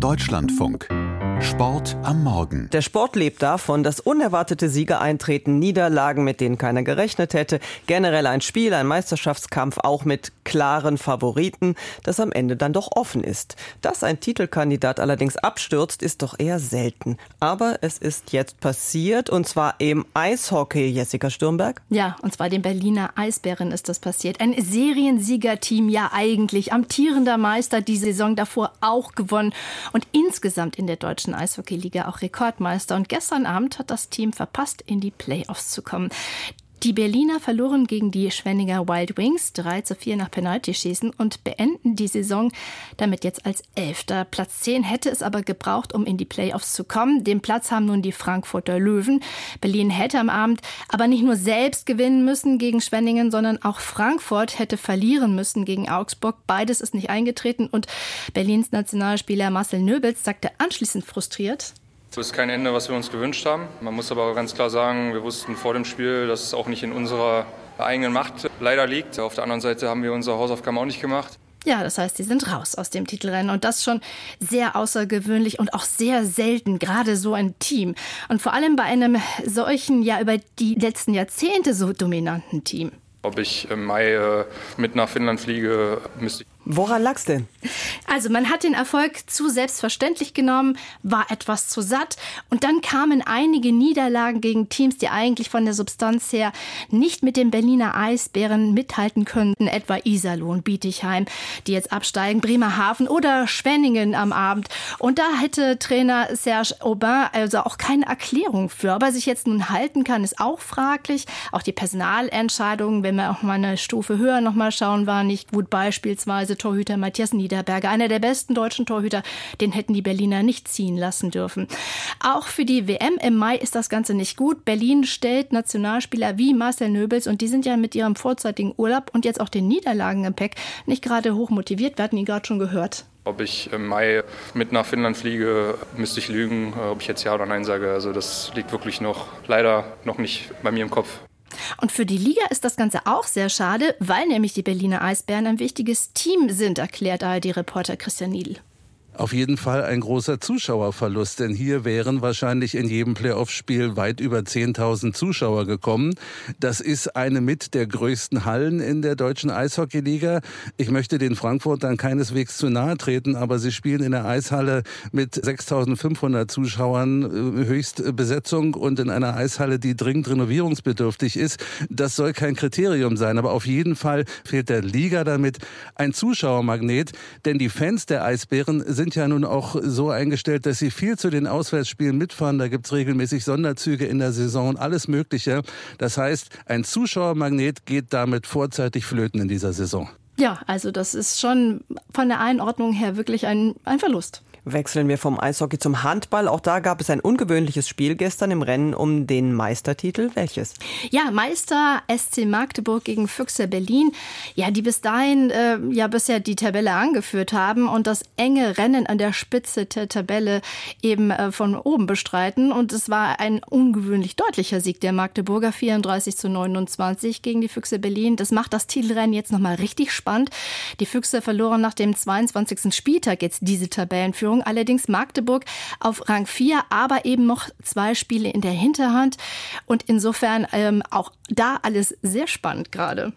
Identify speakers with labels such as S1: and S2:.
S1: Deutschlandfunk. Sport am Morgen.
S2: Der Sport lebt davon, dass unerwartete Siege eintreten, Niederlagen, mit denen keiner gerechnet hätte, generell ein Spiel, ein Meisterschaftskampf auch mit klaren Favoriten, das am Ende dann doch offen ist. Dass ein Titelkandidat allerdings abstürzt, ist doch eher selten. Aber es ist jetzt passiert und zwar im Eishockey, Jessica Stürmberg.
S3: Ja, und zwar dem Berliner Eisbären ist das passiert. Ein Seriensiegerteam, ja eigentlich amtierender Meister, die Saison davor auch gewonnen und insgesamt in der deutschen deutschen Eishockeyliga auch Rekordmeister. Und gestern Abend hat das Team verpasst, in die Playoffs zu kommen. Die Berliner verloren gegen die Schwenninger Wild Wings 3 zu 4 nach Penaltyschießen und beenden die Saison damit jetzt als Elfter. Platz 10 hätte es aber gebraucht, um in die Playoffs zu kommen. Den Platz haben nun die Frankfurter Löwen. Berlin hätte am Abend aber nicht nur selbst gewinnen müssen gegen Schwenningen, sondern auch Frankfurt hätte verlieren müssen gegen Augsburg. Beides ist nicht eingetreten und Berlins Nationalspieler Marcel Nöbels sagte anschließend frustriert,
S4: ist kein Ende, was wir uns gewünscht haben. Man muss aber ganz klar sagen, wir wussten vor dem Spiel, dass es auch nicht in unserer eigenen Macht leider liegt. Auf der anderen Seite haben wir unsere Hausaufgaben auch nicht gemacht.
S3: Ja, das heißt, sie sind raus aus dem Titelrennen und das schon sehr außergewöhnlich und auch sehr selten, gerade so ein Team. Und vor allem bei einem solchen, ja über die letzten Jahrzehnte so dominanten Team.
S4: Ob ich im Mai äh, mit nach Finnland fliege, müsste ich
S2: Woran lag's denn?
S3: Also man hat den Erfolg zu selbstverständlich genommen, war etwas zu satt und dann kamen einige Niederlagen gegen Teams, die eigentlich von der Substanz her nicht mit den Berliner Eisbären mithalten könnten, etwa Iserlohn, Bietigheim, die jetzt absteigen, Bremerhaven oder Schwenningen am Abend. Und da hätte Trainer Serge Aubin also auch keine Erklärung für. Ob er sich jetzt nun halten kann, ist auch fraglich. Auch die Personalentscheidungen, wenn wir auch mal eine Stufe höher nochmal schauen, war nicht gut. Beispielsweise Torhüter Matthias Niederberger, einer der besten deutschen Torhüter, den hätten die Berliner nicht ziehen lassen dürfen. Auch für die WM im Mai ist das Ganze nicht gut. Berlin stellt Nationalspieler wie Marcel Nöbels und die sind ja mit ihrem vorzeitigen Urlaub und jetzt auch den Niederlagen im Pack nicht gerade hoch motiviert. Wir hatten ihn gerade schon gehört.
S4: Ob ich im Mai mit nach Finnland fliege, müsste ich lügen, ob ich jetzt Ja oder Nein sage. Also das liegt wirklich noch leider noch nicht bei mir im Kopf.
S3: Und für die Liga ist das Ganze auch sehr schade, weil nämlich die Berliner Eisbären ein wichtiges Team sind, erklärt ARD-Reporter Christian Niedl.
S5: Auf jeden Fall ein großer Zuschauerverlust, denn hier wären wahrscheinlich in jedem Playoff-Spiel weit über 10.000 Zuschauer gekommen. Das ist eine mit der größten Hallen in der deutschen Eishockeyliga. Ich möchte den Frankfurtern keineswegs zu nahe treten, aber sie spielen in der Eishalle mit 6.500 Zuschauern äh, Höchstbesetzung und in einer Eishalle, die dringend renovierungsbedürftig ist. Das soll kein Kriterium sein, aber auf jeden Fall fehlt der Liga damit ein Zuschauermagnet, denn die Fans der Eisbären sind sind ja nun auch so eingestellt, dass sie viel zu den Auswärtsspielen mitfahren. Da gibt es regelmäßig Sonderzüge in der Saison, alles Mögliche. Das heißt, ein Zuschauermagnet geht damit vorzeitig flöten in dieser Saison.
S3: Ja, also das ist schon von der Einordnung her wirklich ein, ein Verlust.
S2: Wechseln wir vom Eishockey zum Handball. Auch da gab es ein ungewöhnliches Spiel gestern im Rennen um den Meistertitel. Welches?
S3: Ja, Meister SC Magdeburg gegen Füchse Berlin. Ja, die bis dahin äh, ja bisher die Tabelle angeführt haben und das enge Rennen an der Spitze der Tabelle eben äh, von oben bestreiten. Und es war ein ungewöhnlich deutlicher Sieg der Magdeburger 34 zu 29 gegen die Füchse Berlin. Das macht das Titelrennen jetzt nochmal richtig spannend. Die Füchse verloren nach dem 22. Spieltag jetzt diese Tabellenführung. Führung. Allerdings Magdeburg auf Rang 4, aber eben noch zwei Spiele in der Hinterhand. Und insofern ähm, auch da alles sehr spannend gerade.